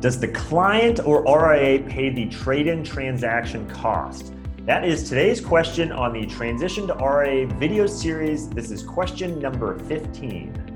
Does the client or RIA pay the trade in transaction cost? That is today's question on the Transition to RIA video series. This is question number 15.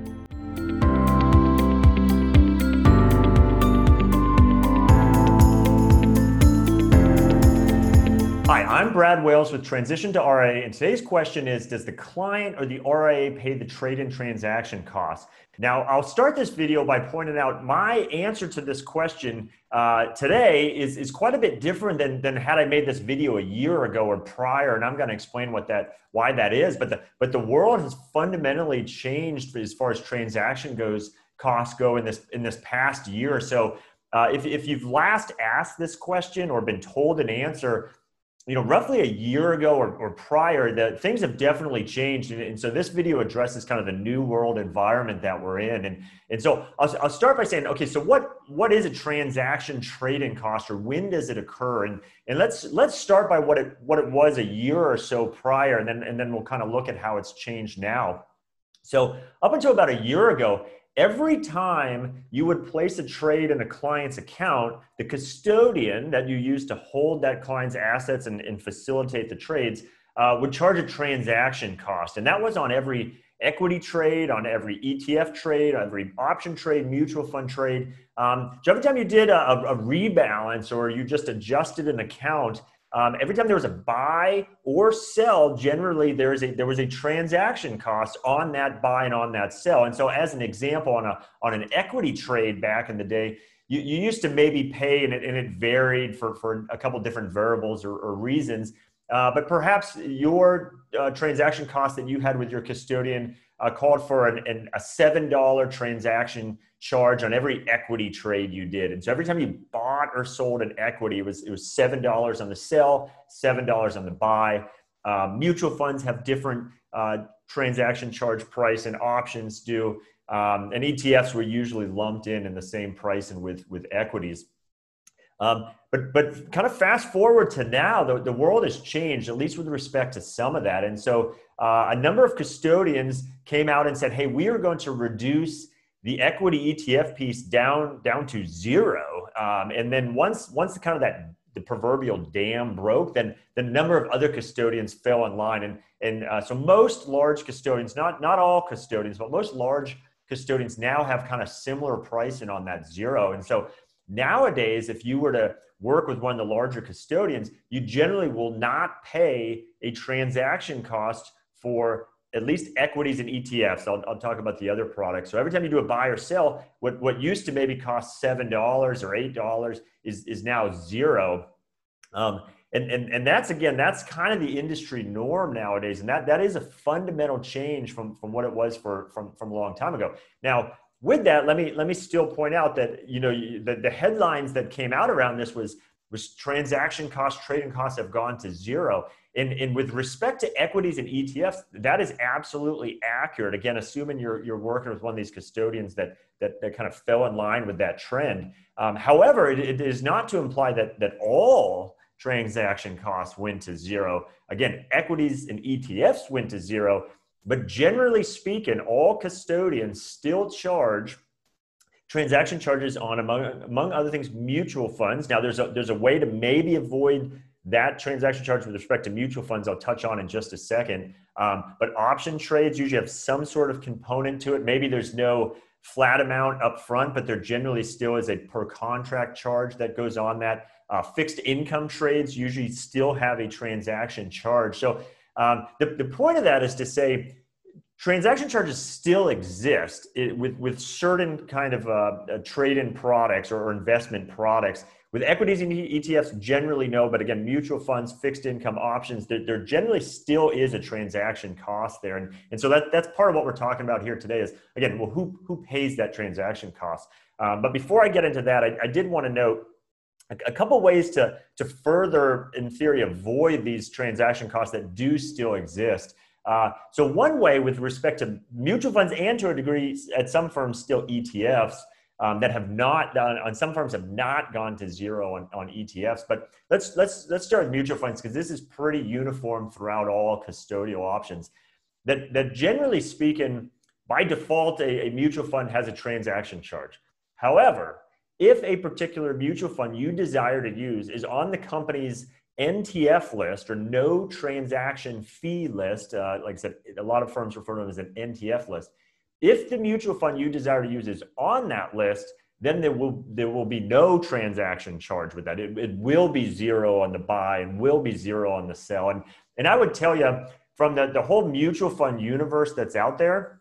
I'm Brad Wales with Transition to RIA, and today's question is Does the client or the RIA pay the trade in transaction costs? Now, I'll start this video by pointing out my answer to this question uh, today is, is quite a bit different than, than had I made this video a year ago or prior, and I'm going to explain what that why that is. But the but the world has fundamentally changed as far as transaction goes, costs go in this in this past year so. Uh, if, if you've last asked this question or been told an answer, you know, roughly a year ago or, or prior, that things have definitely changed. And, and, so this video addresses kind of the new world environment that we're in. And, and so I'll, I'll start by saying, okay, so what, what is a transaction trading cost or when does it occur? And, and let's, let's start by what it, what it was a year or so prior, and then, and then we'll kind of look at how it's changed now. So up until about a year ago, every time you would place a trade in a client's account, the custodian that you use to hold that client's assets and, and facilitate the trades uh, would charge a transaction cost. And that was on every equity trade, on every ETF trade, every option trade, mutual fund trade. Um, so every time you did a, a rebalance or you just adjusted an account, um, every time there was a buy or sell, generally there is a there was a transaction cost on that buy and on that sell. And so, as an example, on a on an equity trade back in the day, you, you used to maybe pay, and it, and it varied for for a couple different variables or, or reasons. Uh, but perhaps your uh, transaction cost that you had with your custodian uh, called for an, an, a seven dollar transaction charge on every equity trade you did. And so every time you bought or sold an equity, it was it was seven dollars on the sell, seven dollars on the buy. Um, mutual funds have different uh, transaction charge price and options do. Um, and ETFs were usually lumped in in the same pricing with with equities. Um, but but kind of fast forward to now, the, the world has changed, at least with respect to some of that. And so uh, a number of custodians came out and said, "Hey, we are going to reduce the equity ETF piece down down to zero. Um, and then once once kind of that the proverbial dam broke, then the number of other custodians fell in line. And and uh, so most large custodians, not not all custodians, but most large custodians now have kind of similar pricing on that zero. And so nowadays, if you were to work with one of the larger custodians, you generally will not pay a transaction cost for at least equities and ETFs. I'll, I'll talk about the other products. So every time you do a buy or sell, what, what used to maybe cost $7 or $8 is, is now zero. Um, and, and, and that's again, that's kind of the industry norm nowadays. And that, that is a fundamental change from, from what it was for, from, from a long time ago. Now, with that, let me, let me still point out that, you know, the, the headlines that came out around this was, was transaction costs, trading costs have gone to zero. And, and with respect to equities and ETFs, that is absolutely accurate. Again, assuming you're, you're working with one of these custodians that, that, that kind of fell in line with that trend. Um, however, it, it is not to imply that, that all transaction costs went to zero. Again, equities and ETFs went to zero, but generally speaking, all custodians still charge transaction charges on among among other things mutual funds. Now there's a there's a way to maybe avoid that transaction charge with respect to mutual funds, I'll touch on in just a second. Um, but option trades usually have some sort of component to it. Maybe there's no flat amount up front, but there generally still is a per contract charge that goes on that. Uh, fixed income trades usually still have a transaction charge. So um, the, the point of that is to say transaction charges still exist it, with, with certain kind of uh, uh trade-in products or, or investment products with equities and ETFs, generally no, but again, mutual funds, fixed income options, there, there, generally still is a transaction cost there. And, and so that, that's part of what we're talking about here today is, again, well, who, who pays that transaction cost? Um, but before I get into that, I, I did want to note a, a couple ways to, to further, in theory, avoid these transaction costs that do still exist. Uh, so one way with respect to mutual funds and to a degree at some firms still ETFs um, that have not done on some firms have not gone to zero on, on ETFs. But let's let's let's start with mutual funds because this is pretty uniform throughout all custodial options. That that generally speaking, by default, a, a mutual fund has a transaction charge. However, if a particular mutual fund you desire to use is on the company's NTF list or no transaction fee list, uh, like I said, a lot of firms refer to them as an NTF list. If the mutual fund you desire to use is on that list, then there will there will be no transaction charge with that. It, it will be zero on the buy and will be zero on the sell. And and I would tell you from the, the whole mutual fund universe that's out there,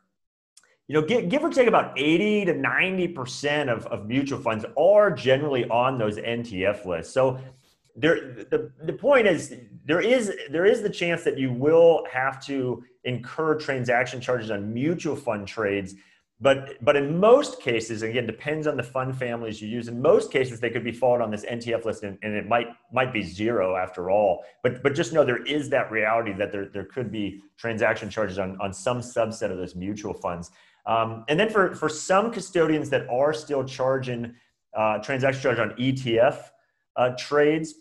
you know, give, give or take about 80 to 90% of, of mutual funds are generally on those NTF lists. So there the, the point is there is there is the chance that you will have to incur transaction charges on mutual fund trades but but in most cases again depends on the fund families you use in most cases they could be followed on this ntf list and, and, it might might be zero after all. But but just know there is that reality that there, there could be transaction charges on, on some subset of those mutual funds. Um, and then for for some custodians that are still charging uh, transaction charge on etf uh, trades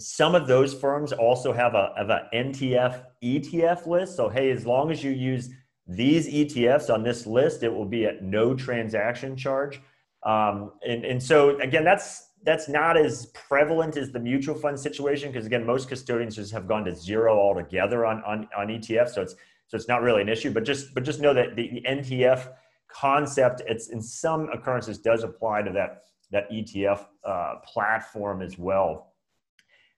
some of those firms also have a, have a NTF ETF list. So, hey, as long as you use these ETFs on this list, it will be at no transaction charge. Um, and, and so, again, that's that's not as prevalent as the mutual fund situation because again, most custodians just have gone to zero altogether on, on, on ETF. So it's so it's not really an issue. But just but just know that the, NTF concept, it's in some occurrences does apply to that that ETF uh, platform as well.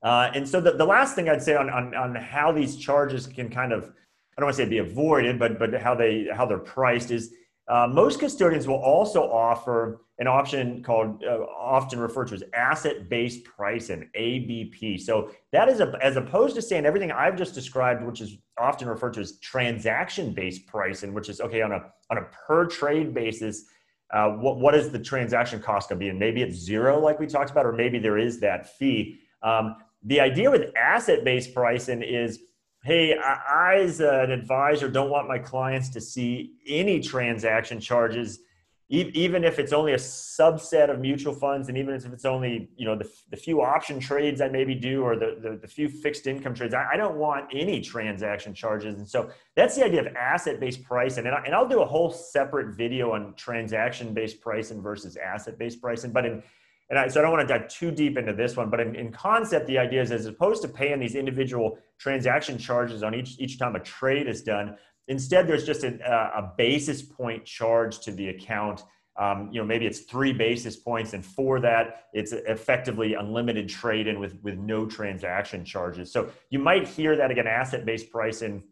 Uh, and so the, the last thing I'd say on, on, on how these charges can kind of, I don't want to say be avoided, but, but how, they, how they're priced is uh, most custodians will also offer an option called, uh, often referred to as asset-based pricing, ABP. So that is a, as opposed to saying everything I've just described, which is often referred to as transaction-based pricing, which is okay on a on a per trade basis. Uh, what what is the transaction cost going to be? And maybe it's zero, like we talked about, or maybe there is that fee. Um, the idea with asset based pricing is hey, I, as an advisor, don't want my clients to see any transaction charges, even if it's only a subset of mutual funds, and even if it's only you know the, the few option trades I maybe do, or the, the, the few fixed income trades. I, I, don't want any transaction charges, and so that's the idea of asset based pricing. And, I, and I'll do a whole separate video on transaction based pricing versus asset based pricing, but in and I, so I don't want to dive too deep into this one, but in, in, concept, the idea is as opposed to paying these individual transaction charges on each, each time a trade is done, instead there's just a, a basis point charge to the account. Um, you know, maybe it's three basis points, and for that, it's effectively unlimited trade-in with with no transaction charges. So you might hear that again, asset-based pricing.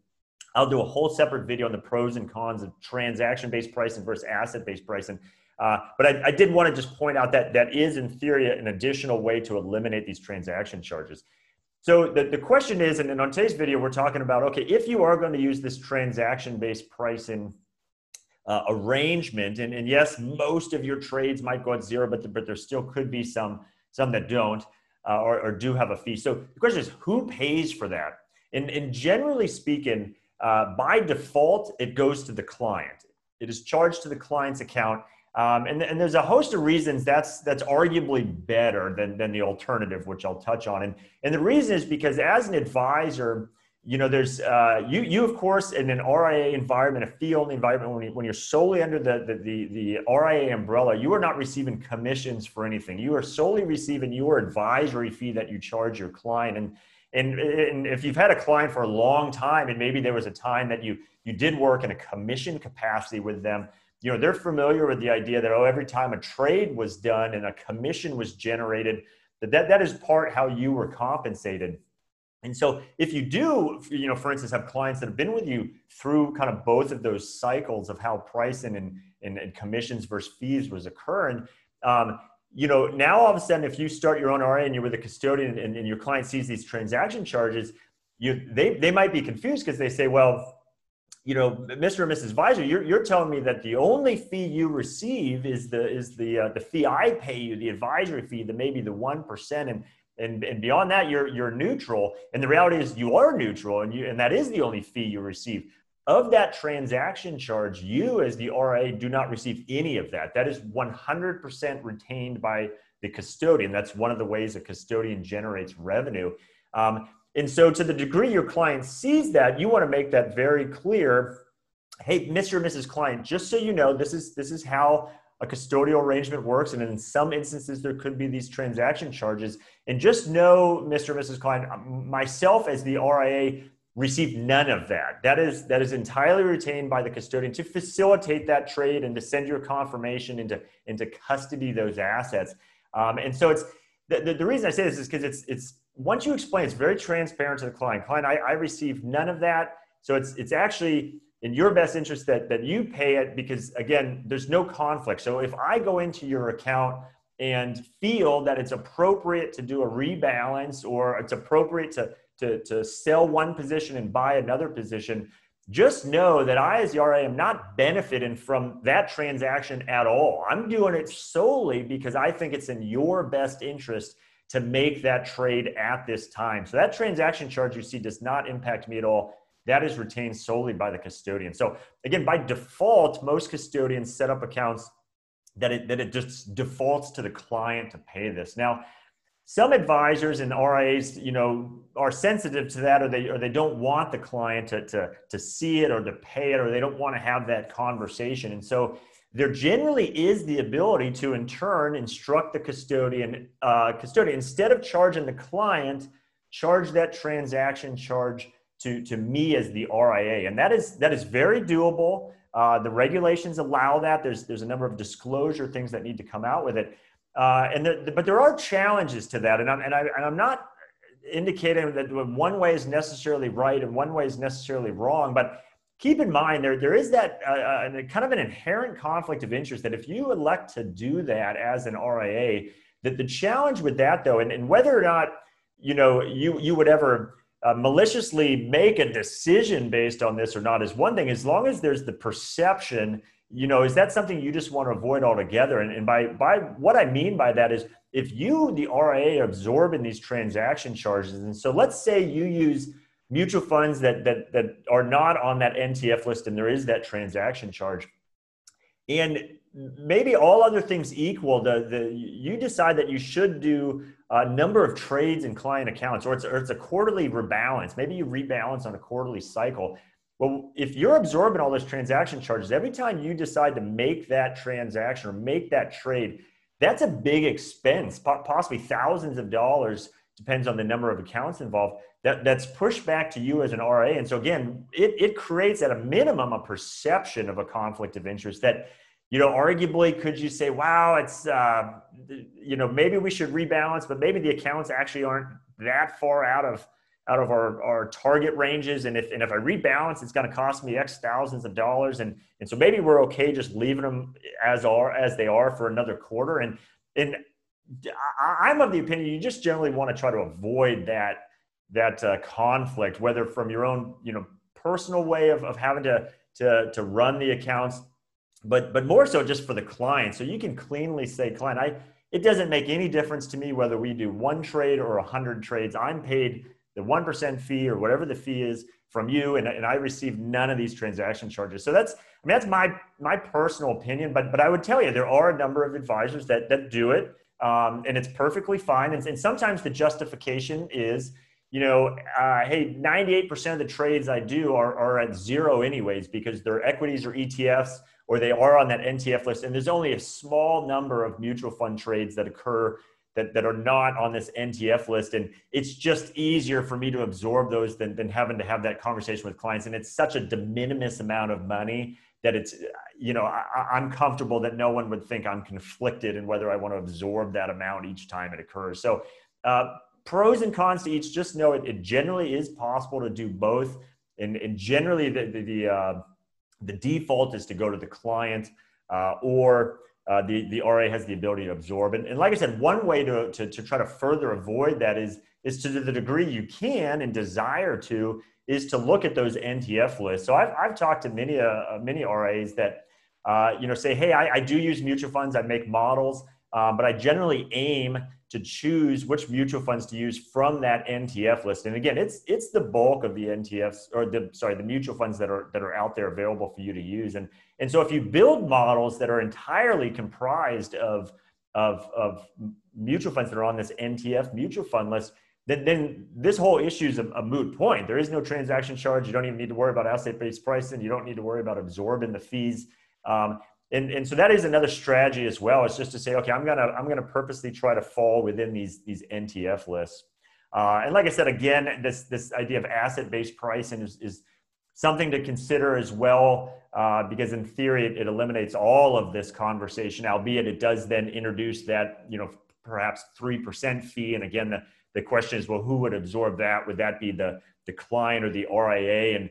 I'll do a whole separate video on the pros and cons of transaction-based pricing versus asset-based pricing. Uh, but I, I, did want to just point out that that is, in theory, an additional way to eliminate these transaction charges. So the, the question is, and on today's video, we're talking about, okay, if you are going to use this transaction-based pricing uh, arrangement, and, and yes, most of your trades might go at zero, but, the, but there still could be some, some that don't uh, or, or, do have a fee. So the question is, who pays for that? And, and generally speaking, uh, by default, it goes to the client. It is charged to the client's account um, and, and there's a host of reasons that's that's arguably better than, than the alternative, which I'll touch on. And, and the reason is because as an advisor, you know, there's uh, you you of course in an RIA environment, a fee-only environment, when, you, when you're solely under the, the the the RIA umbrella, you are not receiving commissions for anything. You are solely receiving your advisory fee that you charge your client. And and, and if you've had a client for a long time, and maybe there was a time that you you did work in a commission capacity with them, you know they're familiar with the idea that oh every time a trade was done and a commission was generated that that, that is part how you were compensated. And so if you do you know for instance have clients that have been with you through kind of both of those cycles of how pricing and, and, and commissions versus fees was occurring um, you know now all of a sudden if you start your own RA and you're with a custodian and, and your client sees these transaction charges you they, they might be confused because they say well you know, Mr. and Mrs. Advisor, you're, you're telling me that the only fee you receive is the is the uh, the fee I pay you, the advisory fee, the maybe the one percent, and and and beyond that, you're you're neutral. And the reality is, you are neutral, and you and that is the only fee you receive. Of that transaction charge, you as the RA do not receive any of that. That is 100% retained by the custodian. That's one of the ways a custodian generates revenue. Um, and so, to the degree your client sees that, you want to make that very clear. Hey, Mr. or Mrs. Client, just so you know, this is this is how a custodial arrangement works. And in some instances, there could be these transaction charges. And just know, Mr. and Mrs. Client, myself as the RIA received none of that. That is, that is entirely retained by the custodian to facilitate that trade and to send your confirmation into, into custody those assets. Um, and so it's the, the, the, reason I say this is because it's, it's once you explain, it's very transparent to the client. Client, I, I receive none of that. So it's, it's actually in your best interest that, that you pay it because again, there's no conflict. So if I go into your account and feel that it's appropriate to do a rebalance or it's appropriate to, to, to sell one position and buy another position, just know that I, as the RA, am not benefiting from that transaction at all. I'm doing it solely because I think it's in your best interest to make that trade at this time. So that transaction charge you see does not impact me at all. That is retained solely by the custodian. So again, by default, most custodians set up accounts that it, that it just defaults to the client to pay this. Now, some advisors and RIAs, you know, are sensitive to that, or they or they don't want the client to to to see it or to pay it, or they don't want to have that conversation. And so there generally is the ability to, in turn, instruct the custodian uh, custodian instead of charging the client, charge that transaction charge to to me as the RIA, and that is that is very doable. Uh, the regulations allow that. There's there's a number of disclosure things that need to come out with it. Uh, and there, but there are challenges to that, and I'm and, I, and I'm not indicating that one way is necessarily right and one way is necessarily wrong. But keep in mind there there is that uh, uh, kind of an inherent conflict of interest that if you elect to do that as an RIA, that the challenge with that though, and, and whether or not you know you you would ever uh, maliciously make a decision based on this or not is one thing. As long as there's the perception you know, is that something you just want to avoid altogether? And, and by by what I mean by that is if you, the RIA, absorb in these transaction charges, and so let's say you use mutual funds that that that are not on that NTF list, and there is that transaction charge, and maybe all other things equal, the, the you decide that you should do a number of trades in client accounts, or it's or it's a quarterly rebalance. Maybe you rebalance on a quarterly cycle well, if you're absorbing all those transaction charges, every time you decide to make that transaction or make that trade, that's a big expense, possibly thousands of dollars, depends on the number of accounts involved. That, that's pushed back to you as an RA. And so again, it, it creates at a minimum a perception of a conflict of interest that, you know, arguably could you say, wow, it's, uh, you know, maybe we should rebalance, but maybe the accounts actually aren't that far out of out of our, our target ranges. And if, and if I rebalance, it's going to cost me X thousands of dollars. And, and so maybe we're okay just leaving them as are, as they are for another quarter. And, and I'm of the opinion you just generally want to try to avoid that, that uh, conflict, whether from your own, you know, personal way of, of having to, to, to run the accounts, but, but more so just for the client. So you can cleanly say, client, I, it doesn't make any difference to me whether we do one trade or a hundred trades. I'm paid the 1% fee or whatever the fee is from you and, and I receive none of these transaction charges. So that's, I mean, that's my, my personal opinion, but, but I would tell you, there are a number of advisors that, that do it um, and it's perfectly fine. And, and sometimes the justification is, you know, uh, hey, 98% of the trades I do are, are at zero anyways, because they're equities or ETFs, or they are on that NTF list. And there's only a small number of mutual fund trades that occur that, that are not on this NTF list. And it's just easier for me to absorb those than, than having to have that conversation with clients. And it's such a de minimis amount of money that it's, you know, I, am comfortable that no one would think I'm conflicted in whether I want to absorb that amount each time it occurs. So, uh, pros and cons to each, just know it, it generally is possible to do both. And, and generally, the, the, the, uh, the default is to go to the client uh, or uh, the, the RA has the ability to absorb. And, and like I said, one way to, to, to, try to further avoid that is, is to the degree you can and desire to, is to look at those NTF lists. So I've, I've talked to many, uh, many RAs that, uh, you know, say, hey, I, I, do use mutual funds, I make models, um, but I generally aim to choose which mutual funds to use from that NTF list. And again, it's it's the bulk of the NTFs or the sorry, the mutual funds that are that are out there available for you to use. And and so if you build models that are entirely comprised of of, of mutual funds that are on this NTF mutual fund list, then, then this whole issue is a, a, moot point. There is no transaction charge. You don't even need to worry about asset-based pricing. You don't need to worry about absorbing the fees. Um, and, and so that is another strategy as well. It's just to say, okay, I'm gonna I'm gonna purposely try to fall within these these NTF lists. Uh, and like I said, again, this this idea of asset-based pricing is, is something to consider as well, uh, because in theory it, it, eliminates all of this conversation. Albeit it does then introduce that you know perhaps three percent fee. And again, the the question is, well, who would absorb that? Would that be the the client or the RIA? And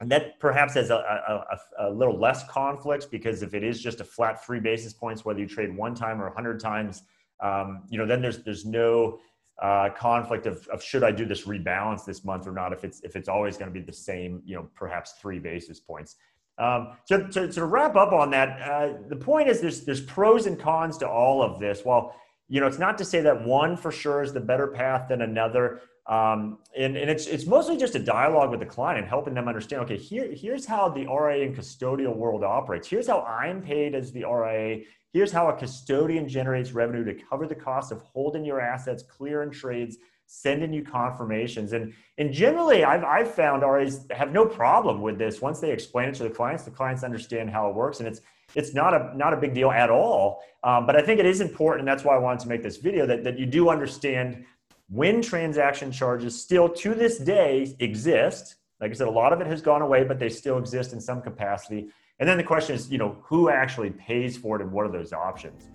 and that perhaps has a, a, a, little less conflict because if it is just a flat three basis points, whether you trade one time or a hundred times, um, you know, then there's there's no uh, conflict of, of should I do this rebalance this month or not if it's if it's always going to be the same, you know, perhaps three basis points. Um, so, to, to wrap up on that, uh, the point is there's there's pros and cons to all of this. Well, you know, it's not to say that one for sure is the better path than another. Um, and, and it's, it's mostly just a dialogue with the client and helping them understand, okay, here, here's how the RIA and custodial world operates. Here's how I'm paid as the RIA. Here's how a custodian generates revenue to cover the cost of holding your assets, clearing trades, sending you confirmations. And, and generally, I've, I've found RIAs have no problem with this. Once they explain it to the clients, the clients understand how it works. And it's, it's not a, not a big deal at all. Um, but I think it is important, and that's why I wanted to make this video, that, that you do understand when transaction charges still to this day exist. Like I said, a lot of it has gone away, but they still exist in some capacity. And then the question is, you know, who actually pays for it and what are those options?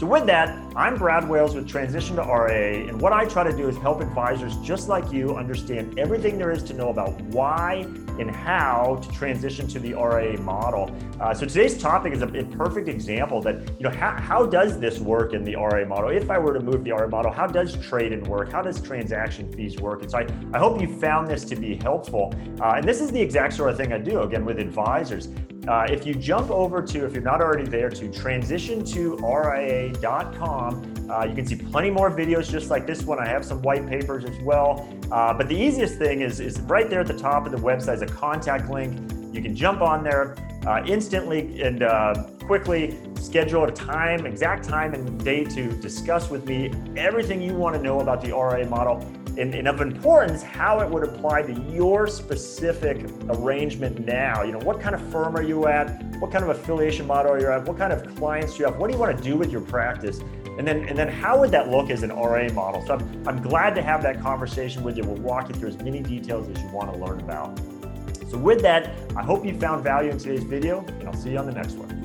So, with that, I'm Brad Wales with Transition to RIA, and what I try to do is help advisors just like you understand everything there is to know about why and how to transition to the RIA model. Uh, so, today's topic is a, a, perfect example that, you know, how, how does this work in the RIA model? If I were to move the RIA model, how does trade-in work? How does transaction fees work? And so, I, I hope you found this to be helpful. Uh, and this is the exact sort of thing I do, again, with advisors. Uh, if you jump over to, if you're not already there, to transitiontoria.com, uh, you can see plenty more videos just like this one. I have some white papers as well. Uh, but the easiest thing is, is right there at the top of the website is a contact link. You can jump on there uh, instantly and uh, quickly schedule a time, exact time and day to discuss with me everything you want to know about the RIA model and, and, of importance, how it would apply to your specific arrangement now. You know, what kind of firm are you at? What kind of affiliation model are you at? What kind of clients do you have? What do you want to do with your practice? And then, and then how would that look as an RA model? So I'm, I'm glad to have that conversation with you. We'll walk you through as many details as you want to learn about. So with that, I hope you found value in today's video, and I'll see you on the next one.